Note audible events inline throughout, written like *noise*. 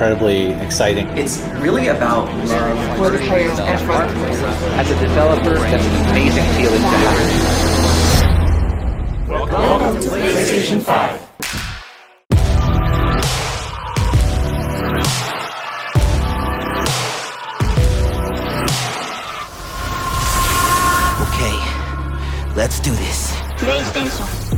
incredibly exciting. It's really about love for players and for. As a developer, that's an amazing feeling to have. Welcome to PlayStation 5. Okay, let's do this. PlayStation.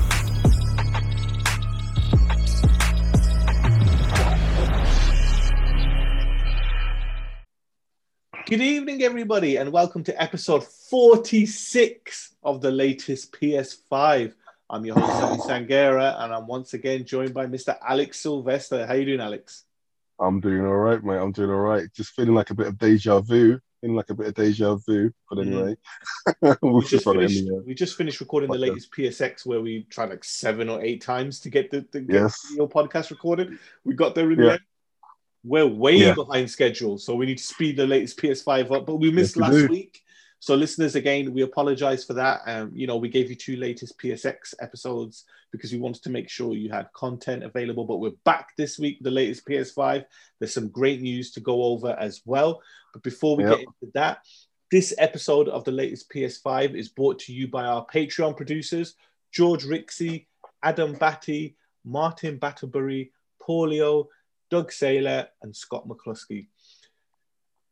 Good evening, everybody, and welcome to episode 46 of the latest PS5. I'm your host, Sammy Sangera, and I'm once again joined by Mr. Alex Sylvester. How you doing, Alex? I'm doing all right, mate. I'm doing all right. Just feeling like a bit of deja vu. Feeling like a bit of deja vu. But Mm. anyway, *laughs* We we'll just, just finished, in the air. we just finished recording the latest PSX where we tried like seven or eight times to get the, the get Yes. your podcast recorded. We got there in the end. We're way Yeah. behind schedule, so we need to speed the latest PS5 up. But we missed Yes, last do. week. So, listeners, again, we apologize for that. Um, you know, we gave you two latest PSX episodes because we wanted to make sure you had content available. But we're back this week, with the latest PS5. There's some great news to go over as well. But before we Yep. get into that, this episode of the latest PS5 is brought to you by our Patreon producers, George Rixey, Adam Batty, Martin Batterbury, Paulio, Doug Saylor, and Scott McCluskey.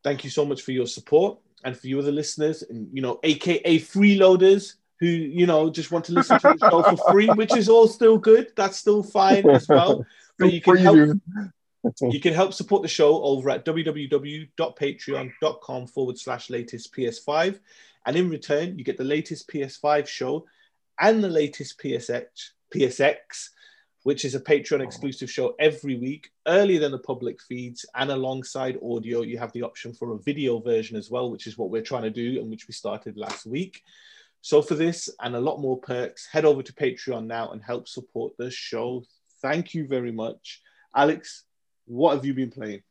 Thank you so much for your support and for you other listeners and you know, aka freeloaders who you know just want to listen to the show for free, *laughs* which is all still good. That's still fine as well. *laughs* But you can help *laughs* you can help support the show over at www.patreon.com forward slash latest PS5. And in return, you get the latest PS5 show and the latest PSX, PSX, which is a Patreon oh. exclusive show every week, earlier than the public feeds. And alongside audio, you have the option for a video version as well, which is what we're trying to do and which we started last week. So for this and a lot more perks, head over to Patreon now and help support the show. Thank you very much. Alex, what have you been playing?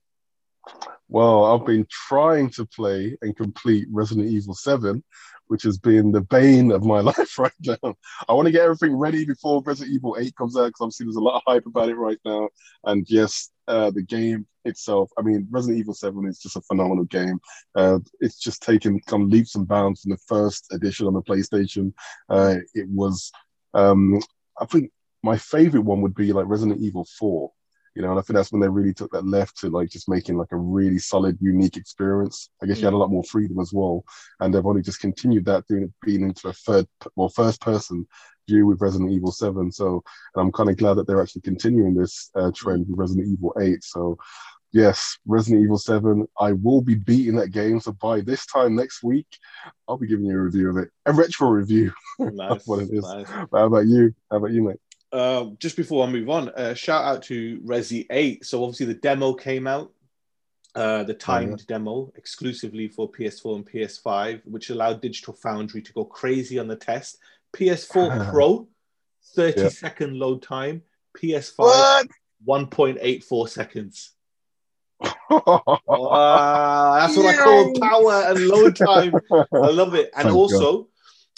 Well, I've been trying to play and complete Resident Evil 7, which has been the bane of my *laughs* life right now. I want to get everything ready before Resident Evil 8 comes out because obviously there's a lot of hype about it right now. And yes, uh, the game itself, I mean, Resident Evil 7 is just a phenomenal game. Uh, it's just taken some leaps and bounds from the first edition on the PlayStation. Uh, it was, um, I think my favorite one would be like Resident Evil 4 you know, and I think that's when they really took that left to like just making like a really solid, unique experience. I guess you had a lot more freedom as well, and they've only just continued that doing being into a third, well, first person view with Resident Evil Seven. So, and I'm kind of glad that they're actually continuing this uh, trend with Resident Evil Eight. So, yes, Resident Evil Seven, I will be beating that game. So by this time next week, I'll be giving you a review of it, a retro review. *laughs* Nice, what it is. nice. But how about you? How about you, mate? Um, just before I move on, uh, shout out to Resi 8. So obviously the demo came out, uh, the timed demo exclusively for PS4 and PS5, which allowed Digital Foundry to go crazy on the test. PS4 *laughs* Pro, 30 Yeah. second load time. PS5, What? 1.84 seconds. *laughs* Wow, that's what I call power and load time. I love it. And Thank also,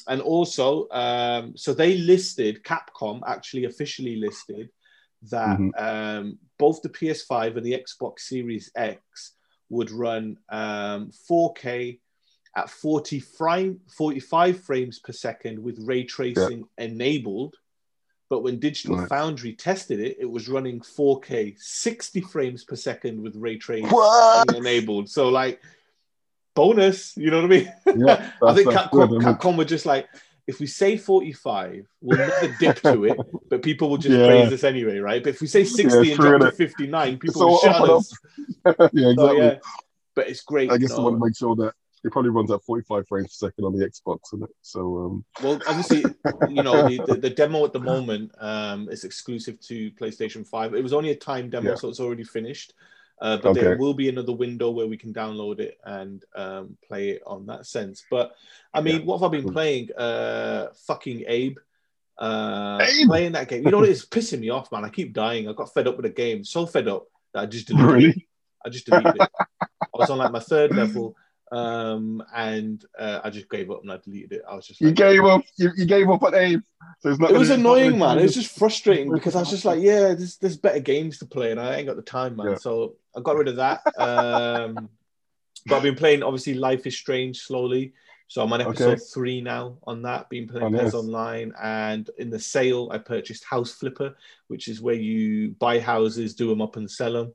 and also, um, so they listed Capcom actually officially listed that Mhm. um, both the PS5 and the Xbox Series X would run um, 4K at 40 frame, 45 frames per second with ray tracing enabled. But when Digital Right. Foundry tested it, it was running 4K 60 frames per second with ray tracing What? enabled. So like bonus, you know what I mean? Yeah, *laughs* I think Capcom, good. Capcom were just like, if we say 45, we'll never dip to it, *laughs* but people will just Yeah. praise us anyway, right? But if we say 60 Yeah, and drop to 59, people *laughs* So will shut us. yeah, exactly. So, yeah. But it's great. I guess I want to make sure that it probably runs at 45 frames per second on the Xbox, isn't it? So, um, Well, obviously, you know, the, the, the demo at the moment um, is exclusive to PlayStation 5. It was only a time demo, Yeah. so it's already finished. Uh, but there will be another window where we can download it and um, play it on that sense. But I mean, Yeah. what have I been playing? Uh, fucking Abe. Uh, Abe? Playing that game. You know what? It's pissing me off, man. I keep dying. I got fed up with the game. So fed up that I just deleted it. really? I just deleted it. *laughs* I was on like my third level. um, and uh, I just gave up and I deleted it. I was just You gave up. You, you gave up on Abe. So it's not it was gonna- not annoying, gonna man. It was just frustrating because I was just like, *laughs* yeah, there's there's better games to play, and I ain't got the time, man. Yeah. So I got rid of that. Um, but I've been playing obviously Life is Strange slowly. So I'm on episode Okay. three now on that, been playing Oh, PES nice. Online. And in the sale, I purchased House Flipper, which is where you buy houses, do them up, and sell them.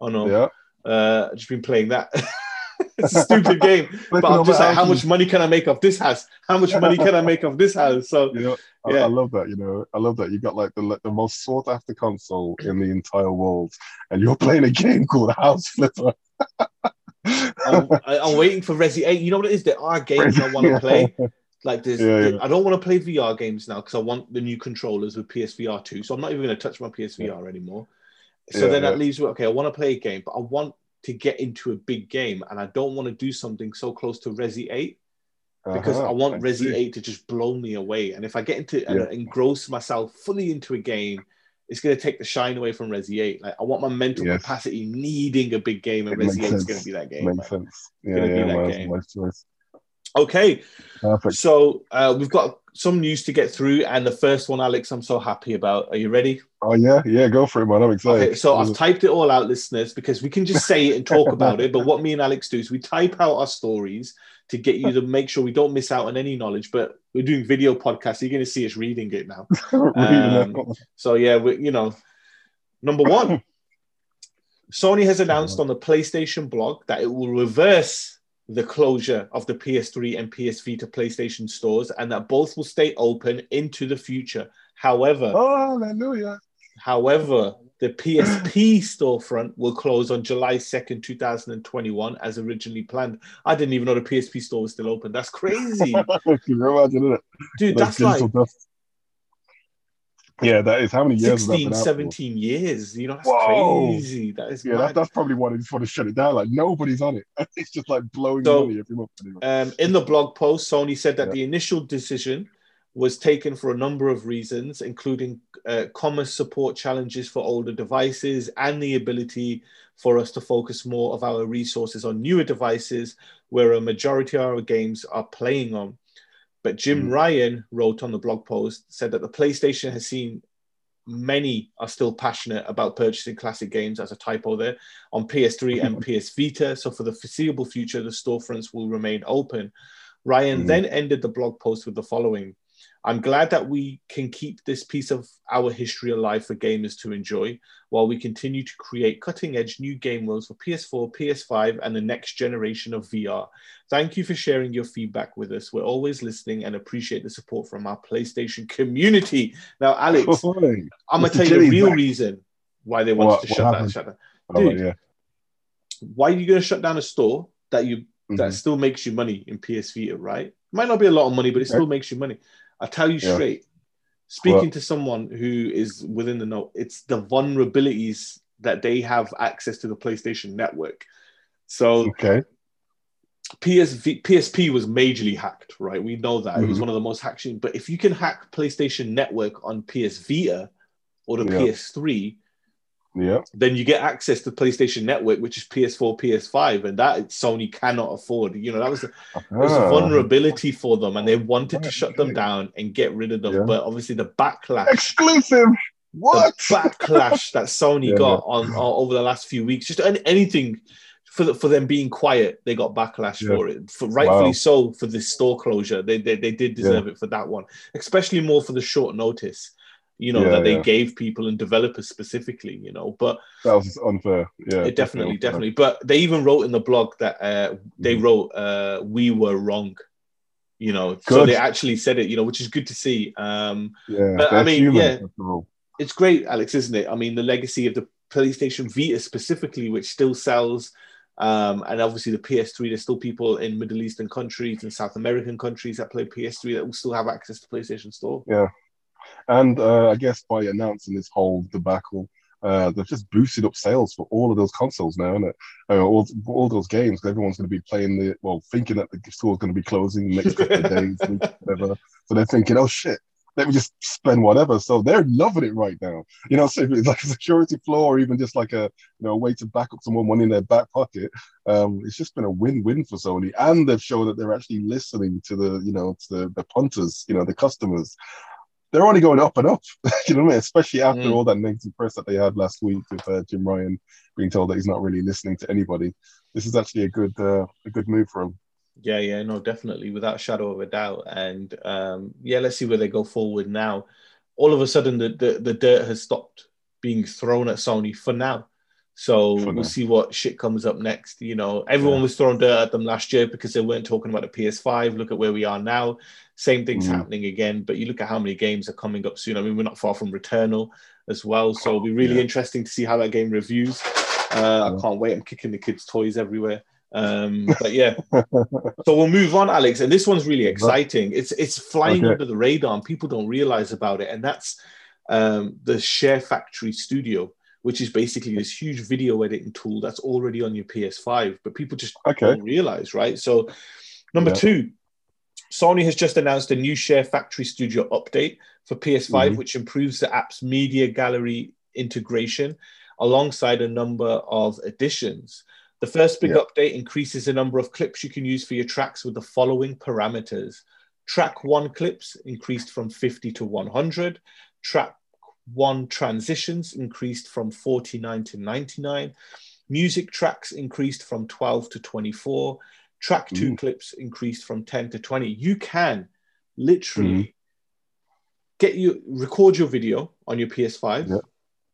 Oh no, Yeah. uh, I've just been playing that. *laughs* it's a stupid game, *laughs* but I'm just like, how much money can I make off this house? How much money can I make off this house? So You know, I, Yeah. I love that. You know, I love that. You got like the the most sought after console in the entire world, and you're playing a game called House Flipper. *laughs* I'm, I'm waiting for Resi 8. You know what it is? There are games I want to play. *laughs* Like there's, Yeah. I don't want to play VR games now because I want the new controllers with PSVR 2. So I'm not even going to touch my PSVR anymore. So then that leaves me, okay, I want to play a game, but I want to get into a big game and I don't want to do something so close to Resi 8 because Uh-huh, I want Resi see. 8 to just blow me away. And if I get into and engross myself fully into a game, it's going to take the shine away from Resi 8. Like I want my mental Yes. capacity needing a big game, and It Resi makes 8 is going to be that game. Makes sense. Yeah, yeah, that man, game. Okay, Perfect. so uh, we've got some news to get through, and the first one, Alex, I'm so happy about. Are you ready? Oh yeah, yeah, go for it, man. I'm excited. Okay, so I've typed it all out, listeners, because we can just say it and talk about it. But what me and Alex do is we type out our stories to get you to make sure we don't miss out on any knowledge. But we're doing video podcasts, so you're going to see us reading it now. *laughs* Um. So yeah, we, you know, number one, *laughs* Sony has announced on the PlayStation blog that it will reverse the closure of the PS3 and PS Vita PlayStation stores, and that both will stay open into the future. However, Oh, hallelujah. However, the PSP storefront will close on July 2nd, 2021, as originally planned. I didn't even know the PSP store was still open. That's crazy. *laughs* Can you imagine it? Dude, that's like. Yeah, that is how many years has that 16, been out for? 17 years. You know, that's Whoa. crazy. That is Yeah, that, that's probably why they just want to shut it down. Like nobody's on it. *laughs* It's just like blowing So- money every month. Anyway. Um, in the blog post, Sony said that Yeah. the initial decision was taken for a number of reasons, including uh, commerce support challenges for older devices and the ability for us to focus more of our resources on newer devices where a majority of our games are playing on. But Jim Mhm. Ryan wrote on the blog post said that the PlayStation has seen many are still passionate about purchasing classic games as a typo there on PS3 *laughs* and PS Vita. So for the foreseeable future, the storefronts will remain open. Ryan Mhm. then ended the blog post with the following. I'm glad that we can keep this piece of our history alive for gamers to enjoy while we continue to create cutting edge new game worlds for PS4, PS5, and the next generation of VR. Thank you for sharing your feedback with us. We're always listening and appreciate the support from our PlayStation community. Now, Alex, Boy. I'm gonna tell you the real back. reason why they wanted What- to what shut down. happened? Shut down. Oh, yeah. Why are you gonna shut down a store that you that Mhm. still makes you money in PS Vita, right? Might not be a lot of money, but it still makes you money. I tell you Yeah. straight, speaking What? to someone who is within the know, it's the vulnerabilities that they have access to the PlayStation Network. So Okay. PSV, PSP was majorly hacked, right? We know that it was Mhm. one of the most hacked. But if you can hack PlayStation Network on PS Vita or the Yeah. PS3, Yeah. then you get access to PlayStation Network, which is PS4, PS5, and that Sony cannot afford. You know, that was, a, it was Ah. vulnerability for them, and they wanted to shut them down and get rid of them. Yeah. But obviously, the backlash, Exclusive. What? the backlash that Sony Yeah. got on, on over the last few weeks, just anything for the, for them being quiet, they got backlash Yeah. for it. For rightfully Wow. so for this store closure, they they, they did deserve it for that one, especially more for the short notice. You know Yeah, that they yeah. gave people and developers specifically. You know, but That was unfair. Yeah. it definitely, definitely. But they even wrote in the blog that uh, they Mhm. wrote, uh, "We were wrong." You know, so they actually said it. You know, which is good to see. Um, Yeah. But, I mean, human, yeah. it's great, Alex, isn't it? I mean, the legacy of the PlayStation Vita specifically, which still sells, um, and obviously the PS3. There's still people in Middle Eastern countries and South American countries that play PS3 that will still have access to PlayStation Store. And uh, I guess by announcing this whole debacle, uh, they've just boosted up sales for all of those consoles now, and uh, all, all those games. Everyone's going to be playing the well, thinking that the store's going to be closing the next couple of days, *laughs* whatever. So they're thinking, oh shit, let me just spend whatever. So they're loving it right now. You know, *laughs* so if it's like a security flaw or even just like a you know a way to back up some more money in their back pocket, um, it's just been a win-win for Sony. And they've shown that they're actually listening to the you know to the, the punters, you know, the customers. They're only going up and up, *laughs* you know what I mean? Especially after Mm. all that negative press that they had last week with uh, Jim Ryan being told that he's not really listening to anybody. This is actually a good uh, a good move for him. Yeah, yeah, no, definitely, without a shadow of a doubt. And um, yeah, let's see where they go forward now. All of a sudden, the, the, the dirt has stopped being thrown at Sony for now. So For we'll see what shit comes up next. You know, everyone Yeah. was throwing dirt at them last year because they weren't talking about the PS5. Look at where we are now. Same thing's Mhm. happening again. But you look at how many games are coming up soon. I mean, we're not far from Returnal as well. So it'll be really Yeah. interesting to see how that game reviews. Uh, I can't wait. I'm kicking the kids' toys everywhere. Um, *laughs* but yeah, so we'll move on, Alex. And this one's really exciting. It's it's flying Okay. under the radar, and people don't realize about it. And that's um, the Share Factory Studio, which is basically this huge video editing tool that's already on your PS5, but people just Okay. don't realize, right? So, number Yeah. two, Sony has just announced a new Share Factory Studio update for PS5, Mhm. which improves the app's media gallery integration alongside a number of additions. The first big Yeah. update increases the number of clips you can use for your tracks with the following parameters. Track one clips increased from 50 to 100. Track one transitions increased from 49 to 99. Music tracks increased from 12 to 24. Track two Mm. clips increased from 10 to 20. You can literally Mm. get you record your video on your PS5. Yeah.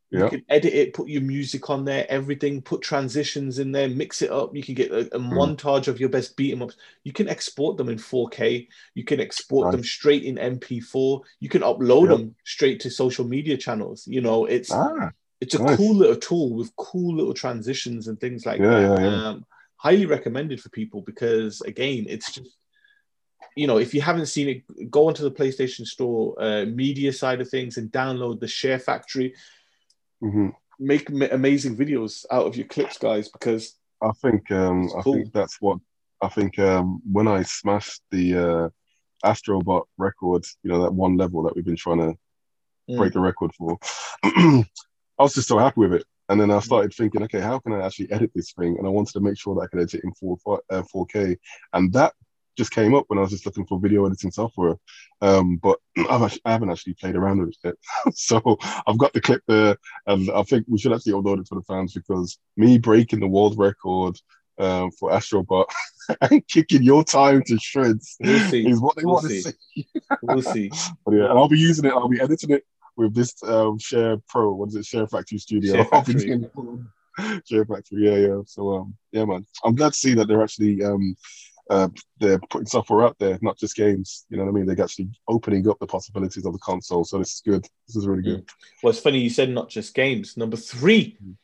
You can edit it, put your music on there, everything, put transitions in there, mix it up. You can get a, a Mm. montage of your best beat 'em ups. You can export them in 4K. You can export them straight in MP4. You can upload Yep. them straight to social media channels. You know, it's Ah, it's a nice. cool little tool with cool little transitions and things like Yeah, that. yeah, yeah. Um, highly recommended for people because again, it's just you know if you haven't seen it, go onto the PlayStation Store uh, media side of things and download the Share Factory. mhm. Make ma- amazing videos out of your clips, guys, because I think um, I cool. think that's what I think um, when I smashed the uh, Astrobot record, you know that one level that we've been trying to Mm. break the record for. *clears throat* I was just so happy with it, and then I started thinking, okay, how can I actually edit this thing? And I wanted to make sure that I could edit it in 4, uh, 4K, and that just came up when I was just looking for video editing software. Um, but *clears throat* I've actually, I haven't actually played around with it *laughs* so I've got the clip there, and I think we should actually upload it for the fans because me breaking the world record um, for Astrobot *laughs* and kicking your time to shreds we'll see. is what they We'll want see. to see. *laughs* We'll see. But yeah, and I'll be using it. I'll be editing it with this um, Share Pro. What is it? Share Factory Studio. Share *laughs* Factory. *laughs* Share Factory. Yeah, yeah. So um, yeah, man. I'm glad to see that they're actually um, uh, they're putting software out there, not just games. You know what I mean? They're actually opening up the possibilities of the console. So this is good. This is really good. Well, it's funny you said not just games. Number three. Mm.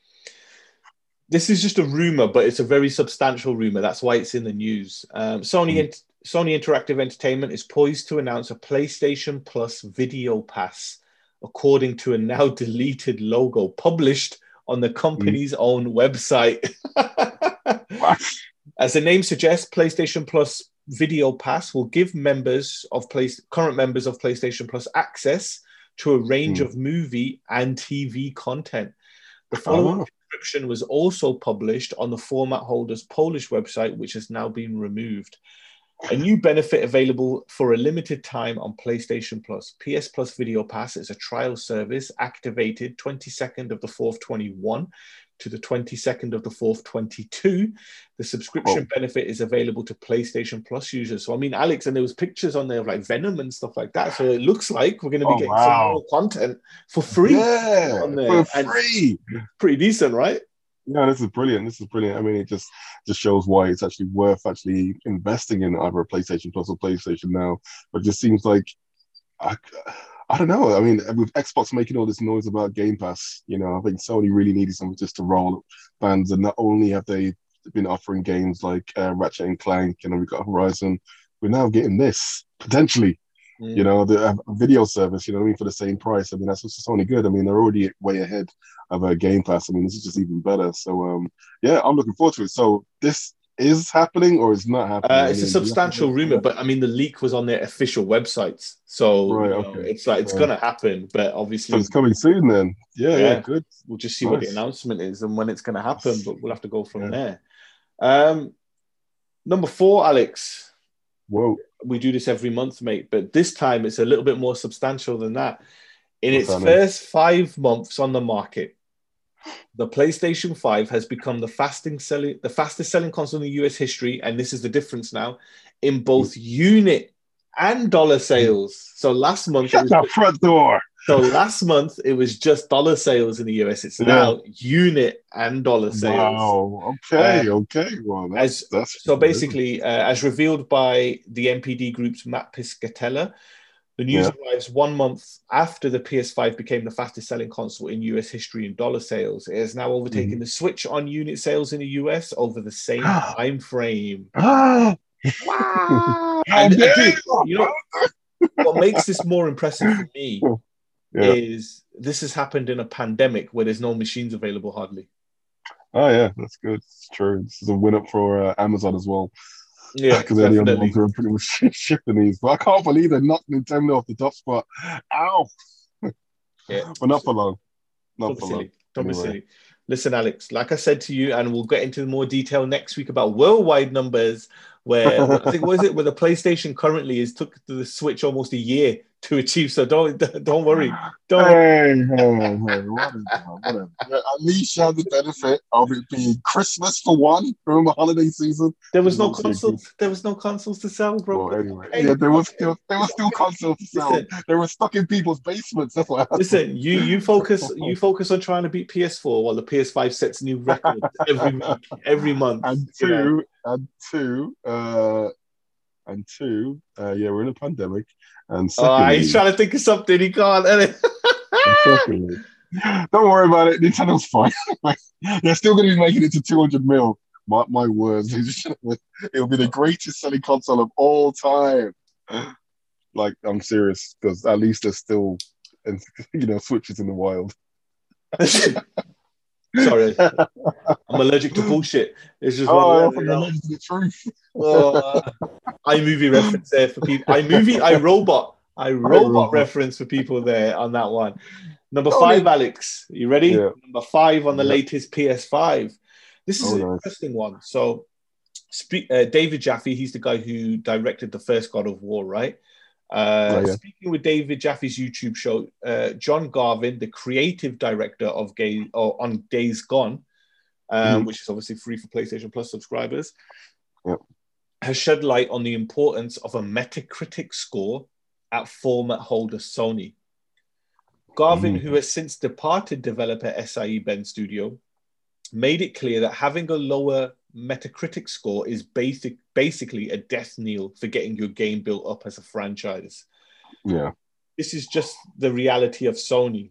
This is just a rumor, but it's a very substantial rumor. That's why it's in the news. Um, Sony Mm. Sony Interactive Entertainment is poised to announce a PlayStation Plus Video Pass, according to a now deleted logo published on the company's own website. *laughs* As the name suggests, PlayStation Plus Video Pass will give members of place current members of PlayStation Plus access to a range Hmm. of movie and TV content. The following Oh. description was also published on the format holder's Polish website, which has now been removed. A new benefit available for a limited time on PlayStation Plus. PS Plus Video Pass is a trial service activated 22nd of the 4th 21 to the 22nd of the 4th 22. The subscription benefit is available to PlayStation Plus users. So I mean, Alex, and there was pictures on there of like Venom and stuff like that. So it looks like we're going to be Oh, getting wow. some more content for free. Yeah, for And- free. Pretty decent, right? No, this is brilliant. This is brilliant. I mean, it just just shows why it's actually worth actually investing in either a PlayStation Plus or PlayStation Now. But it just seems like I, I don't know. I mean, with Xbox making all this noise about Game Pass, you know, I think Sony really needed something just to roll fans. And not only have they been offering games like uh, Ratchet and Clank, and then we've got Horizon, we're now getting this potentially. Mm. You know, the uh, video service. You know, I mean, for the same price. I mean, that's just only good. I mean, they're already way ahead of a Game Pass. I mean, this is just even better. So, um, yeah, I'm looking forward to it. So this is happening or is not happening? Uh, I it's a substantial do you have to- rumor, but I mean, the leak was on their official websites, so Right, you know, it's like it's Yeah. gonna happen. But So obviously, it's coming soon then. Yeah, yeah, Yeah. good. we'll just see what the announcement is and when it's gonna happen. But we'll have to go from there. Um, number four, Alex. Whoa. we do this every month, mate, but this time it's a little bit more substantial than that. In What's its mean? first five months on the market, the PlayStation 5 has become the fastest selling the fastest selling console in the US history, and this is the difference now in both unit and dollar sales. So last month it Shut was the front door. so last month it was just dollar sales in the US. It's Yeah. now unit and dollar sales. Wow. Okay. okay. Well, that's, as- that's So basically, uh, as revealed by the NPD Group's Matt Piscatella, the news Yeah. arrives one month after the PS5 became the fastest selling console in US history in dollar sales. It has now overtaken Mm-hmm. the Switch on unit sales in the US over the same *gasps* time frame. *gasps* Wow! And, uh, dude, you? you know what makes this more impressive for me *laughs* Yeah. is this has happened in a pandemic where there's no machines available hardly. Oh yeah, that's good. It's true. This is a win up for uh, Amazon as well Yeah, because they're the only ones who are pretty much *laughs* shipping these. But I can't believe they knocked Nintendo off the top spot. Ow! Yeah. *laughs* But not for long. Not for long. Don't be Anyway. silly. Listen, Alex, like I said to you, and we'll get into more detail next week about worldwide numbers. Where I think was it where the PlayStation currently is took the Switch almost a year to achieve. So don't *laughs* don't worry. Don't Hey, hey, hey, whatever, whatever. Yeah, At least you have the benefit of it being Christmas for one. Remember holiday season? there was no consoles. There was no consoles to sell, bro. Well, anyway, Hey, yeah, there was still there was still consoles to sell. Listen. They were stuck in people's basements. That's what happened. Listen, you you focus *laughs* you focus on trying to beat PS4 while the PS5 sets new records every week, every month. and you know. two, and two, uh, and two, uh, yeah, we're in a pandemic. And Oh, he's trying to think of something he can't. secondly, don't worry about it. Nintendo's fine. *laughs* They're still going to be making it to 200 mil. My, my words, ladies and gentlemen. it'll be the greatest selling console of all time. Like, I'm serious because at least there's still, and *laughs* you know, switches in the wild. *laughs* Sorry, *laughs* I'm allergic to bullshit. It's just Oh, one think the truth. Oh, iMovie reference there for people. iMovie, iRobot, iRobot reference for people there on that one. Number Oh, five. Alex. You ready? Yeah. Number five on the Yeah. latest PS5. This is Oh, an nice. interesting one. So, uh, David Jaffe, he's the guy who directed the first God of War, right? Uh, Oh, yeah. Speaking with David Jaffe's YouTube show, uh, John Garvin, the creative director of Gay or on Days Gone, um, Mhm. which is obviously free for PlayStation Plus subscribers, has shed light on the importance of a Metacritic score at format holder Sony. Garvin, Mhm. who has since departed developer SIE Bend Studio, made it clear that having a lower Metacritic score is basic, basically a death knell for getting your game built up as a franchise. Yeah. This is just the reality of Sony.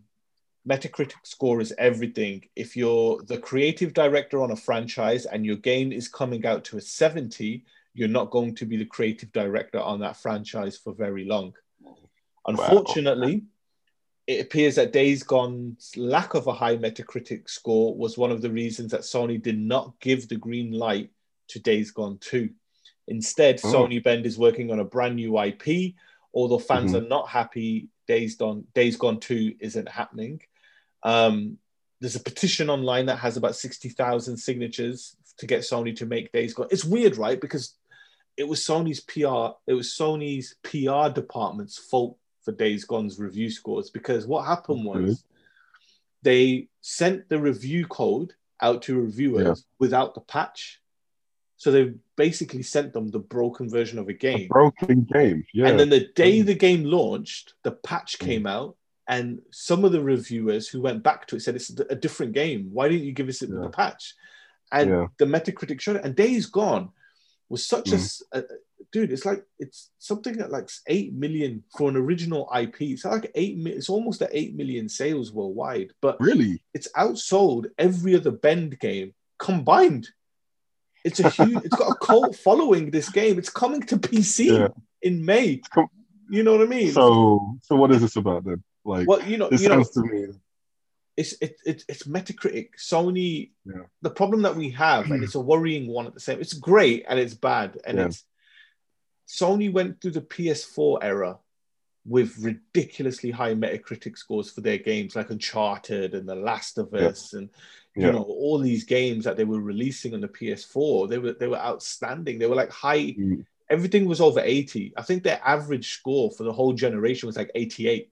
Metacritic score is everything. If you're the creative director on a franchise and your game is coming out to a 70, you're not going to be the creative director on that franchise for very long. Unfortunately, it appears that Days Gone's lack of a high Metacritic score was one of the reasons that Sony did not give the green light to Days Gone 2. Instead, Oh. Sony Bend is working on a brand new IP. Although fans Mhm. are not happy, Days Gone, Days Gone 2 isn't happening. Um, there's a petition online that has about 60,000 signatures to get Sony to make Days Gone. It's weird, right? Because it was Sony's PR, it was Sony's PR department's fault for Days Gone's review scores because what happened was Really? they sent the review code out to reviewers Yeah. without the patch. So they basically sent them the broken version of a A game. broken game. Yeah. And then the day Mm. the game launched, the patch came out, and some of the reviewers who went back to it said it's a different game. Why didn't you give us Yeah. the patch? And Yeah. the Metacritic showed it. And Days Gone was such a Mm. a, dude. It's like it's something that like eight million for an original IP. It's like eight. It's almost at eight million sales worldwide, but really? it's outsold every other Bend game combined. It's a huge. it's got a *laughs* cult following. This game. It's coming to PC Yeah. in May. You know what I mean? So, so what is this about then? Like, well, you know, this you know, to me. it's it, it, it's Metacritic. Sony, Yeah. the problem that we have, and *clears throat* it's a worrying one at the same. It's great and it's bad, and Yeah. it's Sony went through the PS4 era with ridiculously high Metacritic scores for their games, like Uncharted and The Last of Yeah. Us, and you Yeah. know all these games that they were releasing on the PS4. They were they were outstanding. They were like high. Mm. Everything was over eighty. I think their average score for the whole generation was like eighty-eight.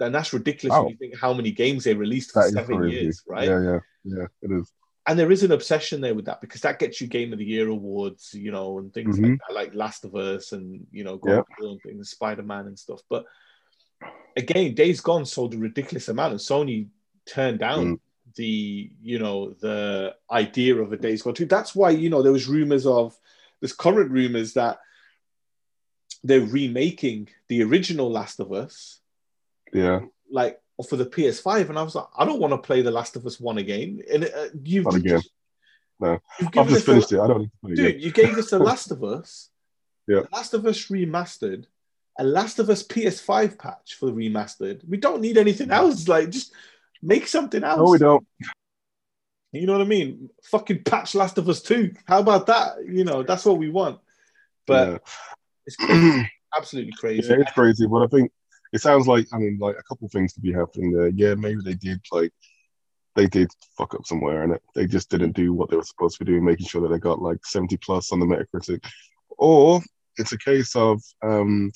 And that's ridiculous Wow. when you think how many games they released for That seven years, right? Yeah, yeah, yeah. It is. And there is an obsession there with that because that gets you Game of the Year awards, you know, and things Mhm. like that, like Last of Us and you know, God Yeah. and things, Spider Man and stuff. But again, Days Gone sold a ridiculous amount, and Sony turned down Mm. the you know the idea of a Days Gone two. That's why you know there was rumors of there's current rumors that they're remaking the original Last of Us Yeah. like for the PS5, and I was like, I don't want to play the Last of Us one again. And uh, you've Not again. No. you've I've just finished it. I don't need to play Dude, again. you gave us The *laughs* Last of Us, Yeah. The Last of Us remastered, a Last of Us PS5 patch for the remastered. We don't need anything else. Like, just make something else. No, we don't. You know what I mean? Fucking patch Last of Us 2. How about that? You know, that's what we want. But it's crazy. *clears throat* Absolutely crazy. Yeah, it's crazy, but I think it sounds like I mean, like a couple things to be happening there. Yeah, maybe they did like they did fuck up somewhere, and they just didn't do what they were supposed to be doing, making sure that they got like seventy plus on the Metacritic, or it's a case of um,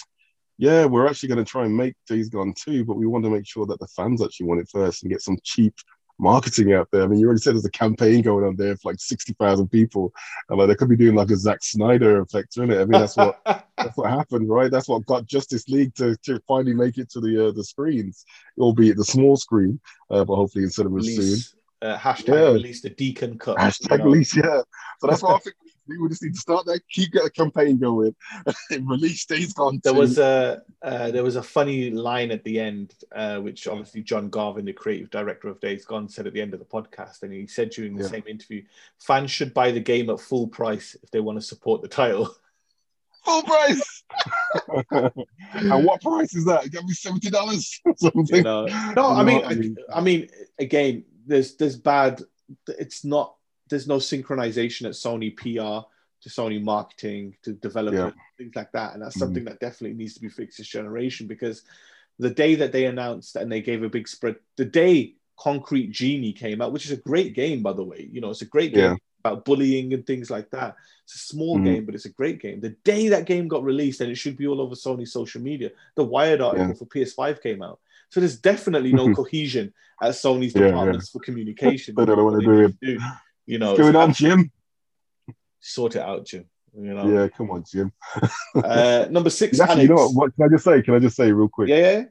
yeah, we're actually going to try and make Days Gone too, but we want to make sure that the fans actually want it first and get some cheap marketing out there. I mean, you already said there's a campaign going on there for like sixty thousand people, and like they could be doing like a Zack Snyder effect, isn't it? I mean, that's what *laughs* that's what happened, right? That's what got Justice League to, to finally make it to the uh, the screens, albeit the small screen, uh, but hopefully in cinemas soon. uh, hashtag Yeah. release the Deacon Cut. Hashtag you know. release, yeah. So that's what I think *laughs* we, just need to start that, keep a campaign going. *laughs* release Days Gone. There 2. was a uh, there was a funny line at the end, uh, which obviously John Garvin, the creative director of Days Gone, said at the end of the podcast, and he said during the Yeah. same interview, fans should buy the game at full price if they want to support the title. *laughs* full price. and what price is that? Got me seventy dollars. *laughs* Something. You know? No, I mean, I mean? I mean, again, there's there's bad. It's not. There's no synchronization at Sony PR to Sony marketing to development things like that, and that's Mhm. something that definitely needs to be fixed this generation because the day that they announced and they gave a big spread, the day Concrete Genie came out, which is a great game by the way, you know, it's a great game Yeah. about bullying and things like that. It's a small Mhm. game, but it's a great game. The day that game got released, and it should be all over Sony social media, the Wired article Yeah. for PS5 came out. So there's definitely no *laughs* cohesion at Sony's Yeah, departments for communication. *laughs* Don't know what What they're they need to do, You know, going on, Jim? sort it out, Jim. You know, Yeah, come on, Jim. uh, number *laughs* six, Actually, you know what? What can I just say? Can I just say real quick? Yeah, yeah.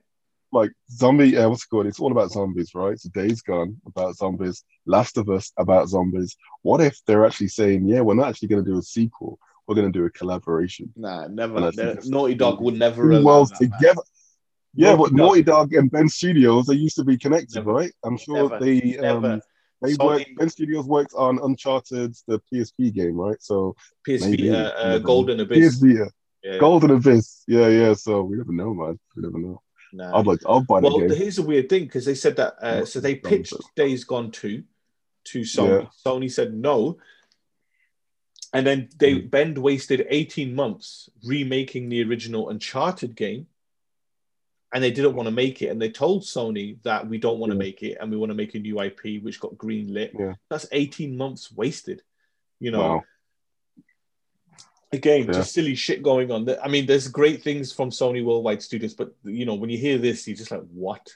like zombie uh, what's it called it's all about zombies right so days gone about zombies last of us about zombies what if they're actually saying yeah we're not actually going to do a sequel we're going to do a collaboration Nah, never. I think The- it's- Naughty Dog would never. worlds that, man. together yeah Naughty but Dog. Naughty Dog and Bend Studios they used to be connected Never. right I'm sure Never. they um. They worked Bend Studios worked on Uncharted the PSP game right so maybe- uh, uh, Golden Abyss. PSP yeah. Yeah. Golden Abyss yeah yeah so we never know man we never know Nah. I'd like I'll buy the Well, game here's a weird thing because they said that. Uh, so they pitched Days Gone 2 to Sony. Yeah. Sony said no. And then they Mm. Bend wasted 18 months remaking the original Uncharted game. And they didn't want to make it. And they told Sony that we don't want to make it and we want to make a new IP, which got green lit. Yeah. That's 18 months wasted. You know, wow again, Yeah. just silly shit going on. I mean, there's great things from Sony Worldwide Studios, but you know, when you hear this, you're just like, what?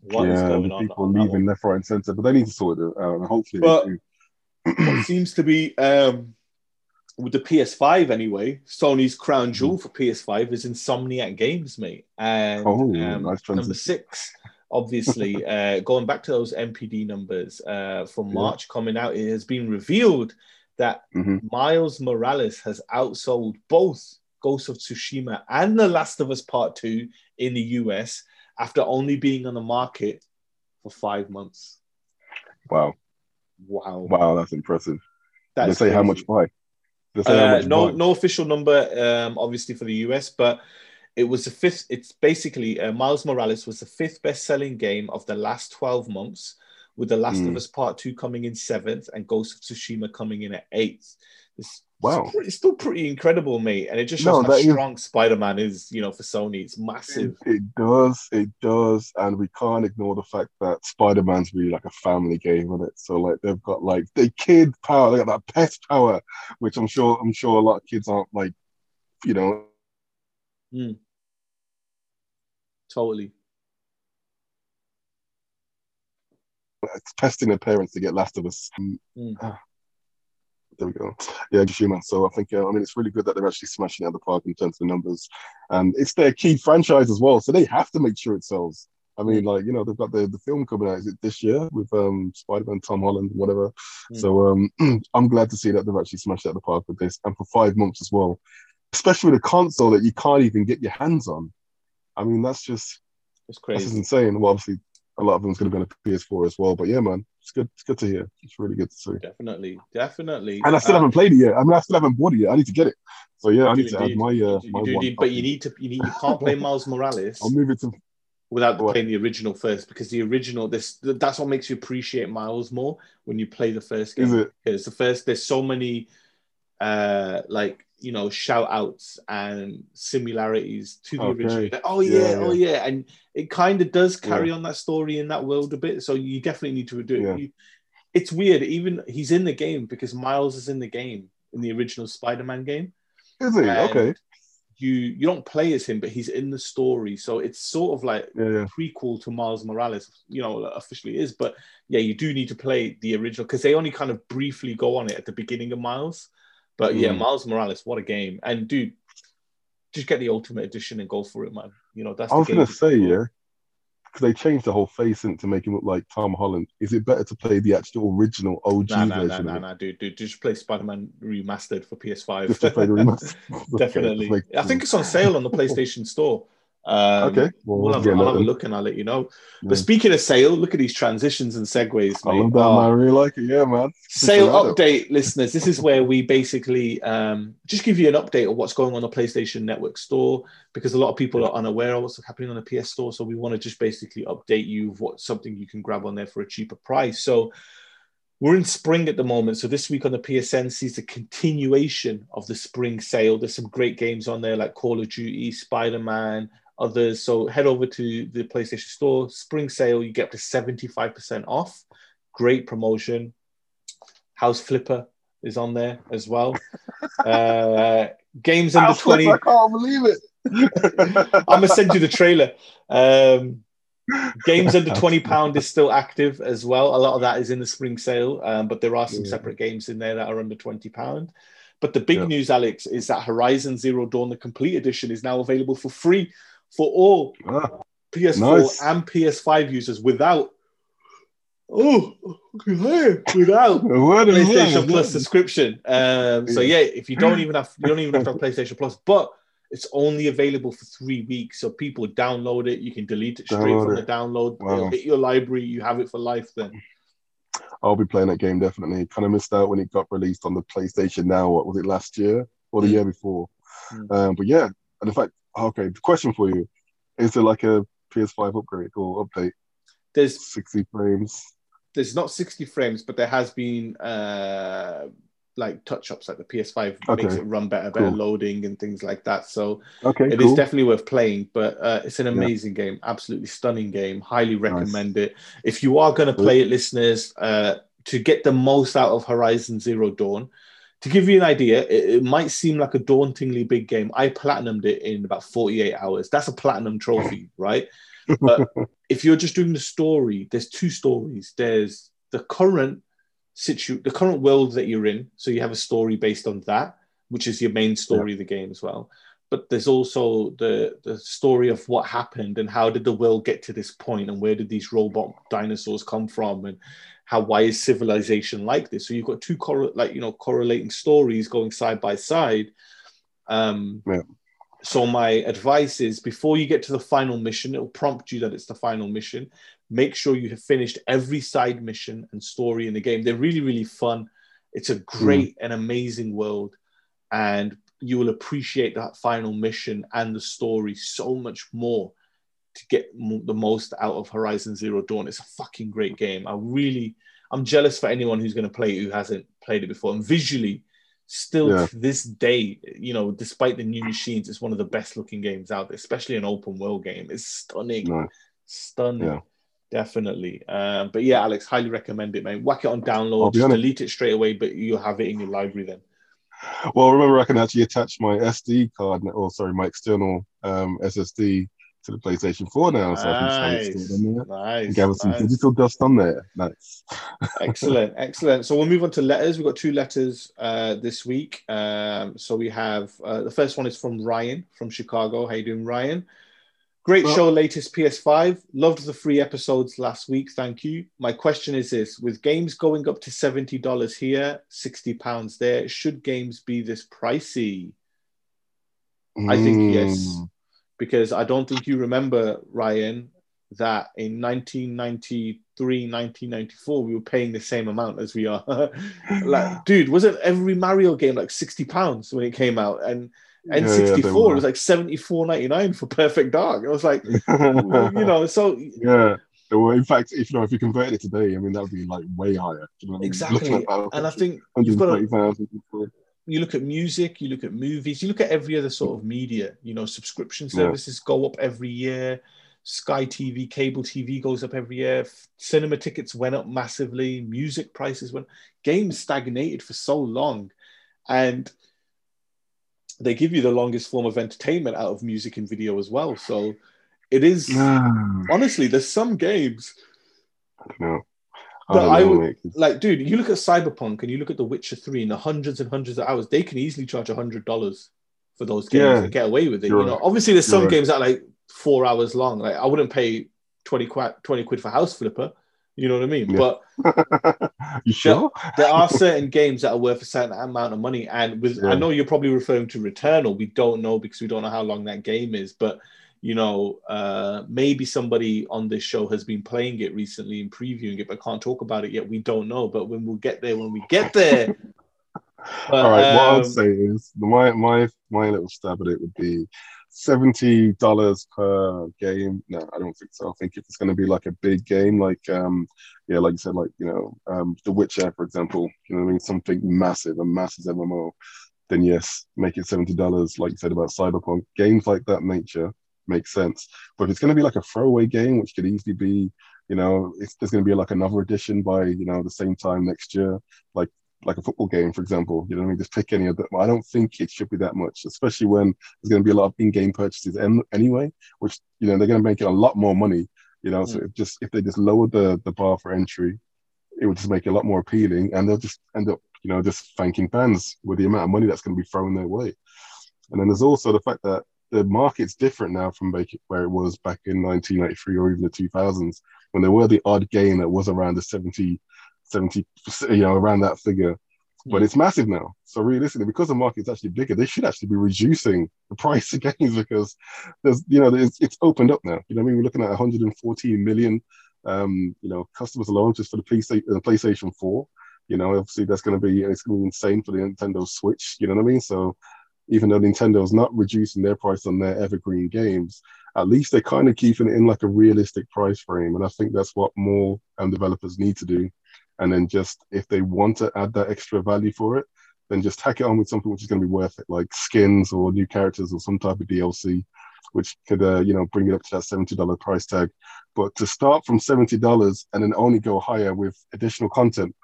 What is yeah, going on? people leaving left, right, and centre, but they need to sort it out, and hopefully But- they do. one? *clears throat* What seems to be um, with the PS5 anyway. Sony's crown jewel for PS5 is Insomniac Games, mate. And Oh, um, nice number six, obviously, *laughs* uh, going back to those NPD numbers uh, from Yeah. March coming out, it has been revealed that Mhm. Miles Morales has outsold both Ghost of Tsushima and The Last of Us Part 2 in the US after only being on the market for five months. Wow, Wow. wow, that's impressive. They is say how much by. They say how Uh, no, no official number, um, obviously for the US, but it was the fifth. It's basically uh, Miles Morales was the fifth best-selling game of the last twelve months, with The Last of Mm. Us Part Two coming in seventh and Ghost of Tsushima coming in at eighth. It's, Wow. it's, pretty- it's still pretty incredible, mate, and it just No, shows how that is- strong Spider-Man is. You know, for Sony, it's massive. It, it does, it does, and we can't ignore the fact that Spider Man's really like a family game, isn't it? So like they've got like the kid power, they got that pest power, which I'm sure I'm sure a lot of kids aren't like, you know, Totally. It's testing their parents to get Last of Us. Mm. There we go. Yeah, Tsushima. So I think, uh, I mean, it's really good that they're actually smashing out the park in terms of the numbers. And it's their key franchise as well. So they have to make sure it sells. I mean, like, you know, they've got the, the film coming out, is it this year with um, Spider Man, Tom Holland, whatever. Mm. So um, *clears throat* I'm glad to see that they've actually smashed out the park with this. And for five months as well, especially with a console that you can't even get your hands on. I mean, that's just, It's that's just crazy. insane. Well, obviously, a lot of them's going to be on the PS4 as well. But yeah, man, it's good. It's good to hear. It's really good to see. Definitely, definitely. And I still Uh, haven't played it yet. I mean, I still haven't bought it yet. I need to get it. So yeah, I need to add my uh, You do- my you do one. indeed, but you need to. You need. You can't play Miles Morales I'll move it to. without What? playing the original first because the original this that's what makes you appreciate Miles more when you play the first game. Is it? Because the first there's so many uh like you know shout outs and similarities to the Okay. original. Oh yeah, Yeah, oh yeah. yeah, and it kind of does carry on that story in that world a bit. So you definitely need to do it. Yeah. It's weird. Even he's in the game because Miles is in the game in the original Spider-Man game Is he And Okay. you you don't play as him, but he's in the story. So it's sort of like Yeah, yeah. prequel to Miles Morales, you know, officially is. But yeah, you do need to play the original because they only kind of briefly go on it at the beginning of Miles. But yeah, Mm. Miles Morales, what a game! And dude, just get the Ultimate Edition and go for it, man. You know that's. I the was game gonna say yeah, because they changed the whole face in to make him look like Tom Holland. Is it better to play the actual original OG Nah, nah, nah, version? nah, it? nah, dude, dude, just play Spider-Man remastered for PS5. Just play the *laughs* remaster. Okay, Definitely. *laughs* make- I think it's on sale on the *laughs* PlayStation Store. Um, Okay, well, we'll have, get I'll have a look and I'll let you know. Yeah. But speaking of sale, look at these transitions and segues, I love that, Oh, man. I really like it. Yeah, man. Sale Good to know. update, listeners. This is where we basically um, just give you an update of what's going on the PlayStation Network store because a lot of people are unaware of what's happening on the PS Store. So we want to just basically update you of what something you can grab on there for a cheaper price. So we're in spring at the moment. So this week on the PSN sees a continuation of the spring sale. There's some great games on there like Call of Duty, Spider Man, others. So head over to the PlayStation Store. Spring sale, you get up to 75% off. Great promotion. House Flipper is on there as well. *laughs* Uh, games under House Flipper, 20. I can't believe it. *laughs* I'm gonna send you the trailer. Um, games under twenty pound is still active as well. A lot of that is in the spring sale, um, but there are some Yeah. separate games in there that are under twenty pound. But the big Yeah. news, Alex, is that Horizon Zero Dawn, the complete edition, is now available for free for all Ah, PS4 Nice. and PS5 users without. Oh, without *laughs* PlayStation? Plus subscription. Um, so yeah, if you don't even have you don't even have to have PlayStation Plus, but it's only available for three weeks. So people download it. You can delete it straight Download from the download. Wow. It'll hit your library. You have it for life. Then I'll be playing that game definitely. Kind of missed out when it got released on the PlayStation Now. What was it last year or the Mm. year before? Mm. Um, but yeah, and in fact, okay. The question for you is there like a PS5 upgrade or update? there's 60 frames. there's not 60 frames, but there has been uh like touch ups like the PS5 Okay. makes it run better, better Cool. loading and things like that. So Okay, It is cool. definitely worth playing, but uh, it's an amazing game, absolutely stunning game. Highly recommend it. If you are going to play it, listeners, uh, to get the most out of Horizon Zero Dawn, to give you an idea, it, it might seem like a dauntingly big game. I platinumed it in about 48 hours. That's a platinum trophy, *laughs* right? But if you're just doing the story, there's two stories. There's the current situ, the current world that you're in. So you have a story based on that, which is your main story of the game as well but there's also the the story of what happened and how did the world get to this point and where did these robot dinosaurs come from and how why is civilization like this? So you've got two correl like you know correlating stories going side by side. Um Yeah. so my advice is before you get to the final mission it'll prompt you that it's the final mission. Make sure you have finished every side mission and story in the game. They're really really fun. It's a great and amazing world. And you will appreciate that final mission and the story so much more to get the most out of Horizon Zero Dawn. It's a fucking great game. I really, I'm jealous for anyone who's going to play it who hasn't played it before. And visually, still Yeah. to this day, you know, despite the new machines, it's one of the best looking games out there, especially an open world game. It's stunning, Nice. stunning. Yeah. Definitely. Um, but yeah, Alex, highly recommend it, man. Whack it on download, just delete it straight away, but you'll have it in your library then. Well, remember, I can actually attach my SD card, or sorry, my external um, SSD to the PlayStation 4 now, so I can it Nice. stored on there. Nice. and gather some nice. digital dust on there. Nice. *laughs* excellent, excellent. So we'll move on to letters. We've got two letters uh, this week. Um, so we have uh, the first one is from Ryan from Chicago. How you doing, Ryan? Great Well- show, latest PS5. Loved the free episodes last week. Thank you. My question is this: With games going up to seventy dollars here, sixty pounds there, should games be this pricey? I think yes, Mm. Because I don't think you remember Ryan that in 1993, 1994 we were paying the same amount as we are. *laughs* like, dude, wasn't every Mario game like 60 pounds when it came out? And Yeah, yeah, N64 were. was like 74.99 for Perfect Dark. It was like, *laughs* you know, so yeah. Well, in fact, if you know, if you convert it today, I mean, that would be like way higher. You know what I mean? exactly. And I think you've got to 130,000. You look at music, you look at movies, you look at every other sort of media. You know, subscription Yeah. services go up every year. Sky TV, cable TV goes up every year. Cinema tickets went up massively. Music prices went. Games stagnated for so long, and they give you the longest form of entertainment out of music and video as well. So it is *sighs* honestly, there's some games no. But I would- like, dude, you look at Cyberpunk and you look at The Witcher 3 and the hundreds and hundreds of hours, they can easily charge hundred dollars for those games Yeah. and get away with it. You know, right. obviously there's some You're right. games that are like four hours long. Like I wouldn't pay 20 quid, 20 quid for House Flipper. You know what I mean? Yeah. But *laughs* you sure? there are certain games that are worth a certain amount of money. And with I know you're probably referring to Returnal. We don't know because we don't know how long that game is, but you know, uh, maybe somebody on this show has been playing it recently and previewing it, but can't talk about it yet. We don't know. But when we'll get there, when we get there. But, *laughs* All right. what um, I'd say is my my my little stab at it would be seventy dollars per game. No, I don't think so. I think if it's going to be like a big game, like um, yeah, like you said, like you know, um, The Witcher, for example. You know what I mean? Something massive, a massive MMO. Then yes, make it seventy dollars. Like you said about Cyberpunk, games like that nature makes sense. But if it's going to be like a throwaway game, which could easily be, you know, there's going to be like another edition by you know the same time next year, like like a football game, for example. You know what I mean? Just pick any of them. I don't think it should be that much, especially when there's going to be a lot of in-game purchases en- anyway, which you know they're going to make it a lot more money. You know, so mm. if just if they just lowered the the bar for entry, it would just make it a lot more appealing, and they'll just end up, you know, just thanking fans with the amount of money that's going to be thrown their way. And then there's also the fact that the market's different now from where it was back in 1993 or even the 2000s when there were the odd game that was around the 70 70 you know around that figure. But it's massive now. So realistically because the market's actually bigger they should actually be reducing the price *laughs* of games because there's you know it's, it's opened up now. You know what i mean? We're looking at 114 million um you know customers alone just for the PlayStation, the PlayStation 4 you know obviously that's going to be it's going to be insane for the Nintendo Switch. You know what I mean? So even though Nintendo's not reducing their price on their evergreen games at least they're kind of keeping it in like a realistic price frame. And I think that's what more um, developers need to do. And then just if they want to add that extra value for it then just tack it on with something which is going to be worth it like skins or new characters or some type of DLC which could uh, you know bring it up to that $70 price tag. But to start from $70 and then only go higher with additional content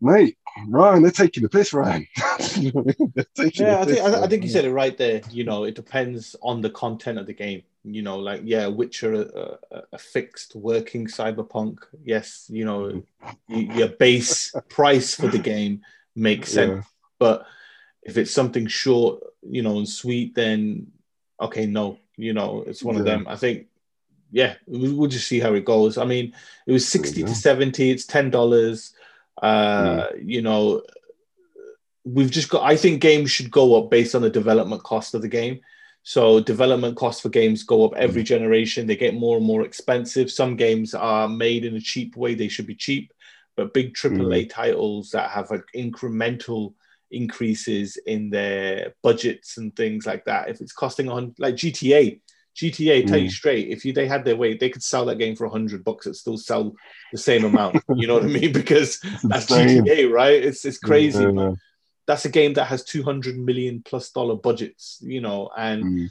mate, Ryan, they're taking the piss, Ryan. *laughs* yeah, I think, I, I think you said it right there. You know, it depends on the content of the game. You know, like yeah, Witcher, a, a, uh, uh, a fixed working cyberpunk. Yes, you know, mm-hmm. your base price for the game makes sense. Yeah. But if it's something short, you know, and sweet, then okay, no, you know, it's one yeah. of them. I think yeah, we'll just see how it goes. I mean, it was 60 to 70, it's $10. Mm. Uh, mm. You know, we've just got. I think games should go up based on the development cost of the game. So development costs for games go up every mm. generation. They get more and more expensive. Some games are made in a cheap way. They should be cheap, but big AAA mm. titles that have like incremental increases in their budgets and things like that. If it's costing on like GTA, GTA, tell you Mm. straight, if you, they had their way, they could sell that game for a hundred bucks. It still sell the same amount. you know what I mean? *laughs* Because that's. GTA, right? It's it's crazy. Yeah, but that's a game that has two hundred million plus dollar budgets. You know, and Mm.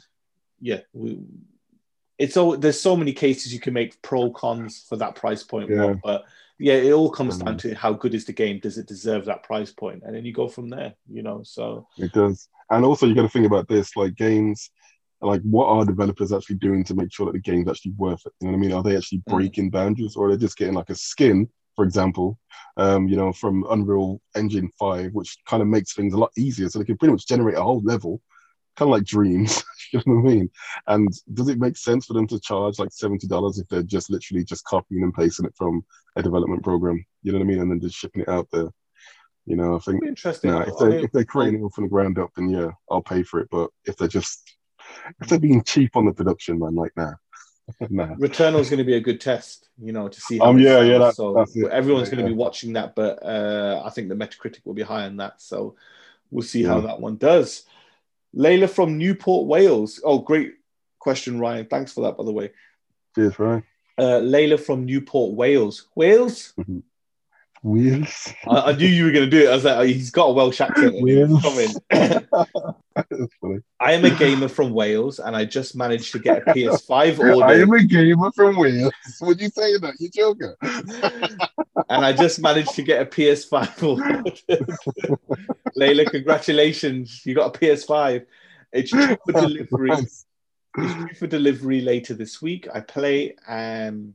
yeah, we, it's all there's so many cases you can make pro cons for that price point. Yeah. But yeah, it all comes down Mhm. to how good is the game? Does it deserve that price point? And then you go from there. You know, so It does. And also, you got to think about this like games, like what are developers actually doing to make sure that the game's actually worth it? You know what I mean? Are they actually Mm. breaking boundaries or are they just getting like a skin, for example, um, you know, from Unreal Engine 5, which kind of makes things a lot easier so they can pretty much generate a whole level, kind of like dreams, *laughs* you know what I mean? And does it make sense for them to charge like $70 if they're just literally just copying and pasting it from a development program? You know what I mean? And then just shipping it out there. You know, I think interesting. no, if I mean, if they're creating it from the ground up, then yeah, I'll pay for it. But if they're just if they're being cheap on the production, man, like nah, *laughs* nah. Returnal is going to be a good test, you know, to see. How Um, yeah, yeah, that- so everyone's Yeah, going to yeah. be watching that, but uh, I think the Metacritic will be high on that. So we'll see how that one does. Layla from Newport, Wales. Oh, great question, Ryan. Thanks for that, by the way. Cheers, Ryan. Uh, Layla from Newport, Wales. Wales? Wheels. I, I knew you were going to do it. I was like, oh, he's got a Welsh accent. in him. Wales. Coming. *laughs* *laughs* I am a gamer from Wales, and I just managed to get a PS5 order. I am a gamer from Wales. What Would you say that? You joker? and I just managed to get a PS5 ordered. Layla, *laughs* congratulations! You got a PS5. It's due for delivery. It's due for delivery later this week. I play um,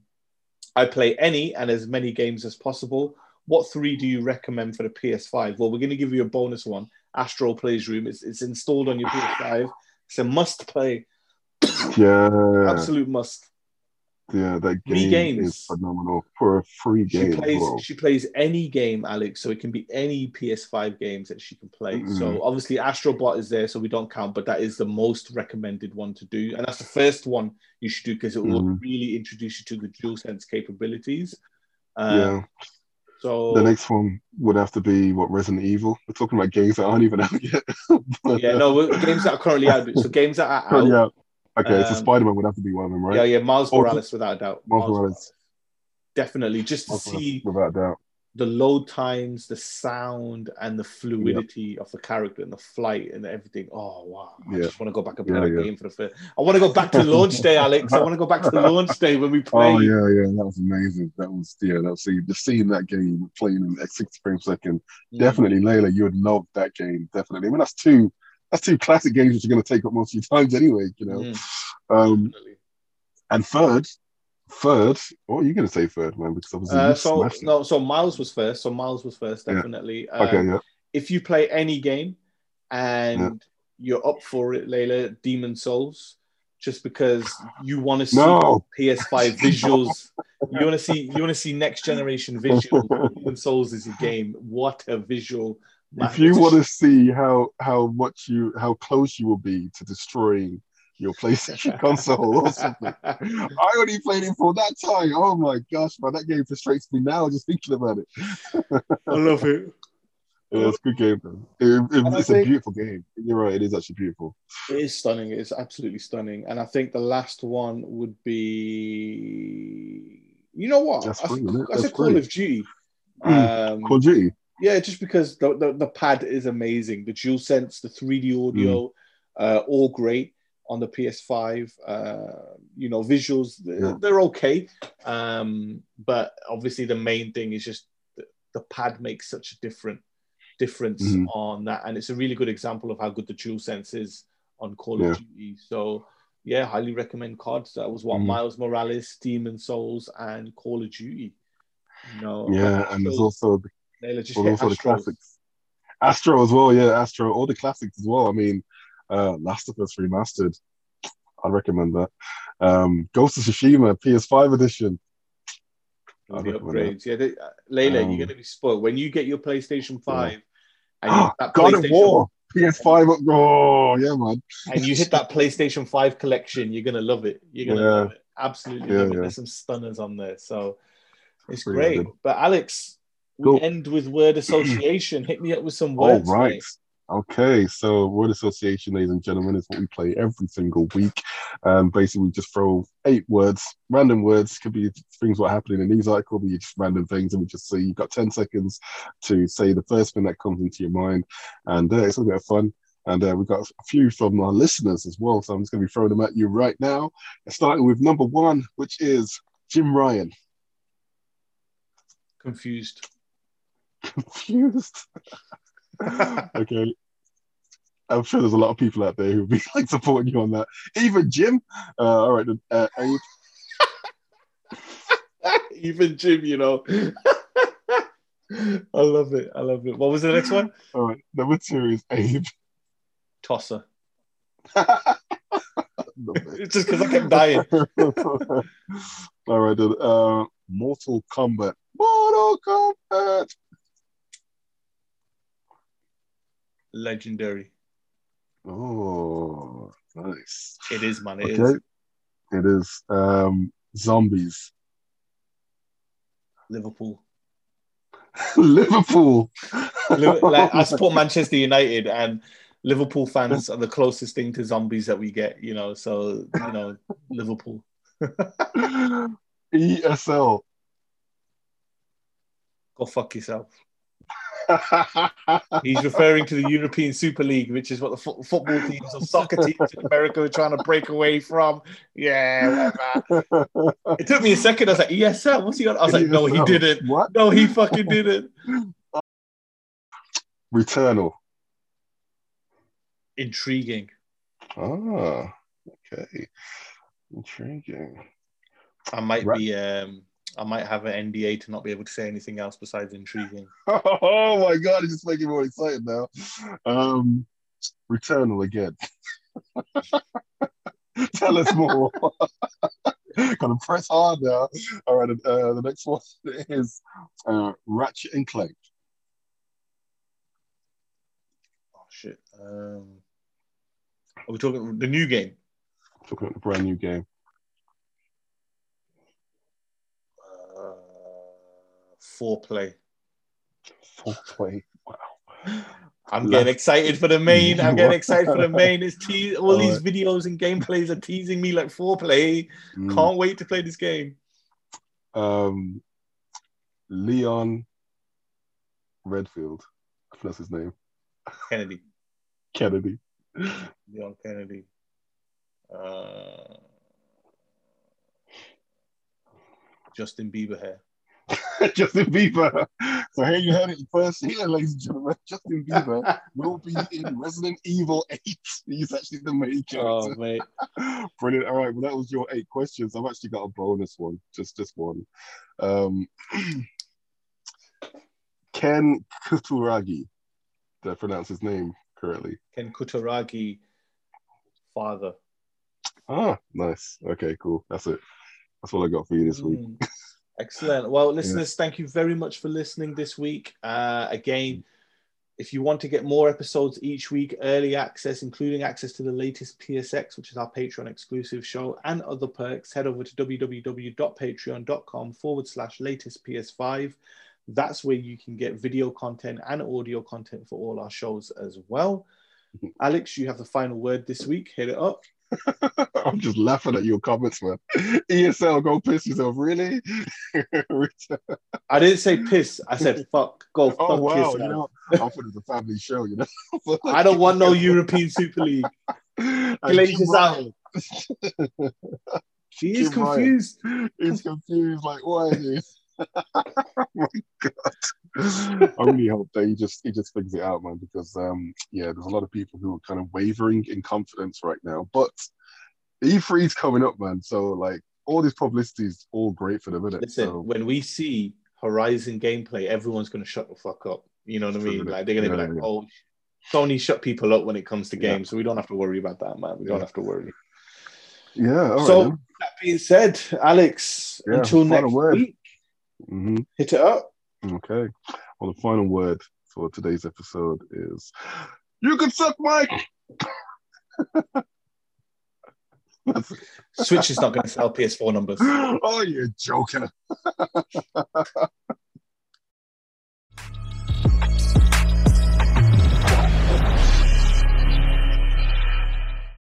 I play any and as many games as possible. What three do you recommend for the PS5? Well, we're going to give you a bonus one. Astro's Playroom. It's, it's installed on your PS5. It's a must play. *coughs* Yeah, Absolute must. yeah. That game games. is phenomenal for a free game. as plays she plays any game, Alex. So it can be any PS5 games that she can play. Mhm. So obviously Astrobot is there, so we don't count, but that is the most recommended one to do, and that's the first one you should do because it will Mhm. really introduce you to the DualSense capabilities. Um, yeah. So The next one would have to be what Resident Evil. We're talking about games that aren't even out *laughs* yet. But, yeah, no games that are currently out. So games that are *laughs* out. out. Okay, so Um, Spider Man would have to be one of them, right? Yeah, yeah, Miles Or- Morales without a doubt. Miles Morales. Definitely, just to Miles Morales, see without doubt. The load times, the sound, and the fluidity of the character and the flight and everything. Oh wow! I Yeah. just want to go back and play Yeah, that yeah. game for the first. I want to go back to launch day, Alex. I want to go back to the launch day when we play. *laughs* Oh yeah, yeah, that was amazing. That was yeah, that was see just seeing that game playing in at 60 frames per second. Mm. Definitely, Layla, you would love that game. Definitely. I mean, that's two that's two classic games which are going to take up most of your *laughs* times anyway. You know. Mm, Um, definitely. and third, third. What are you going to say third, man? Because obviously Uh, so no, so Miles was first. So Miles was first, Yeah. definitely. Um, Okay, yeah. If you play any game and you're up for it, Layla, Demon's Souls, just because you want to see No. PS5 *laughs* visuals, you want to see you want to see next generation visuals. Demon's Souls is a game. What a visual! If you want to see how how much you how close you will be to destroying your PlayStation *laughs* console or something. I only played it for that time. Oh my gosh, man, that game frustrates me now just thinking about it. *laughs* I love it. Yeah, it's a good game, though. It- it- it's a beautiful game. You're right, it is actually beautiful. It is stunning. It's absolutely stunning. And I think the last one would be, you know what? That's I, free, isn't? I said Call free. of Duty. Mm. Um, Call of Duty. yeah, just because the, the, the pad is amazing. The dual sense, the 3D audio, uh, all great on the PS5. Uh, you know, visuals, they're, they're okay. Um, but obviously, the main thing is just the, the pad makes such a different difference Mhm. on that. And it's a really good example of how good the dual sense is on Call Yeah. of Duty. So, yeah, highly recommend cards. That was what Mhm. Miles Morales, Demon's Souls, and Call of Duty. You know, Yeah, and there's also the Layla, just Well, also the classics. Astro as well, yeah, Astro, all the classics as well. I mean, uh, Last of Us Remastered, I'd recommend that. Um, Ghost of Tsushima PS5 edition. All the upgrades. Yeah, they, uh, Layla, Um, you're going to be spoiled when you get your PlayStation Five and you Oh, that God of War PS5. up- Oh, yeah, man. and you hit that PlayStation Five collection. You're going to love it. You're going to Yeah. love it. Absolutely Yeah, love it. There's some stunners on there, so it's Pretty great. good. But Alex, we Cool. end with word association. Hit me up with some words. right. mate. Okay, so word association, ladies and gentlemen, is what we play every single week. Um, basically, we just throw eight words, random words, could be things what happening in these articles, be just random things, and we just say you've got 10 seconds to say the first thing that comes into your mind. And uh, it's a bit of fun. And uh, we've got a few from our listeners as well. So I'm just going to be throwing them at you right now. Starting with number one, which is Jim Ryan. Confused. *laughs* confused. *laughs* okay. I'm sure there's a lot of people out there who'll be *laughs* like supporting you on that. Even Jim. Uh, all right, uh, Abe. *laughs* Even Jim, you know. I love it. I love it. What was the next one? All right, number two is Abe. Tosser. It's just because I kept dying. all right, uh, Mortal Kombat. Mortal Kombat. Legendary. Oh, nice. It is, man. It is. Okay. It is um, zombies. Liverpool. *laughs* Liverpool. Like, I support *laughs* Manchester United, and Liverpool fans are the closest thing to zombies that we get. You know, so you know, Liverpool. *laughs* ESL. Go fuck yourself. *laughs* He's referring to the European Super League, which is what the fo- football teams or soccer teams in America are trying to break away from. Yeah, whatever. It took me a second. I was like, ESL, what's he on? I was like, no, he didn't. What? No, he fucking didn't. Returnal. Intriguing. Ah, okay. Intriguing. I might Right. be. um I might have an NDA to not be able to say anything else besides intriguing. *laughs* Oh my god, it's just making me more excited now. Um, Returnal again. *laughs* Tell us more. *laughs* Gotta press hard now. All right, uh, the next one is uh, Ratchet and Clank. Oh shit. Um, are we talking the new game? Talking about the brand new game. Foreplay. Foreplay. Wow. I'm getting excited for the main. I'm getting excited for the *laughs* main. It's te- all these Alright. videos and gameplays are teasing me like foreplay. Mm. Can't wait to play this game. Um, Leon Redfield. That's his name. Kennedy, Kennedy. Leon Kennedy. Uh, Justin Bieber hair. *laughs* Justin Bieber. So here you heard it first here, ladies and gentlemen. Justin Bieber *laughs* will be in Resident Evil 8. He's actually the main character. Oh mate, *laughs* Brilliant. All right, well, that was your eight questions. I've actually got a bonus one, just just one. Um, *clears throat* Ken Kuturagi. Did I pronounce his name correctly? Ken Kutaragi, father. Ah, nice. Okay, cool. That's it. That's all I got for you this week. Excellent. Well, listeners, thank you very much for listening this week. Uh, again, if you want to get more episodes each week, early access, including access to the latest PSX, which is our Patreon exclusive show, and other perks, head over to www.patreon.com forward slash latest PS5. That's where you can get video content and audio content for all our shows as well. *laughs* Alex, you have the final word this week. Hit it up. *laughs* I'm just laughing at your comments, man. ESL, go piss yourself, really? *laughs* I didn't say piss. I said fuck. Go oh, fuck oh wow, yourself. you know, I thought it was a family show, you know. *laughs* I don't want no European Super League. And Glaze Jim is out. She is confused. He's confused, like, what is this? Oh *laughs* my god! I really hope that he just he just figures it out, man. Because um, yeah, there's a lot of people who are kind of wavering in confidence right now. But E3's coming up, man. So like, all this publicity is all great for them, isn't it? Listen, So, when we see Horizon gameplay, everyone's going to shut the fuck up. You know what I mean? Like they're going to Yeah, be like, yeah. "Oh, Sony shut people up when it comes to Yeah. games, so we don't have to worry about that, man. We don't Yeah. have to worry." yeah. All right, so then. that being said, Alex, Yeah, until next week, Mhm. hit it up. Okay. Well, the final word for today's episode is you can suck Mike. Switch is not going to sell PS4 numbers. *laughs* oh, you joker. *laughs*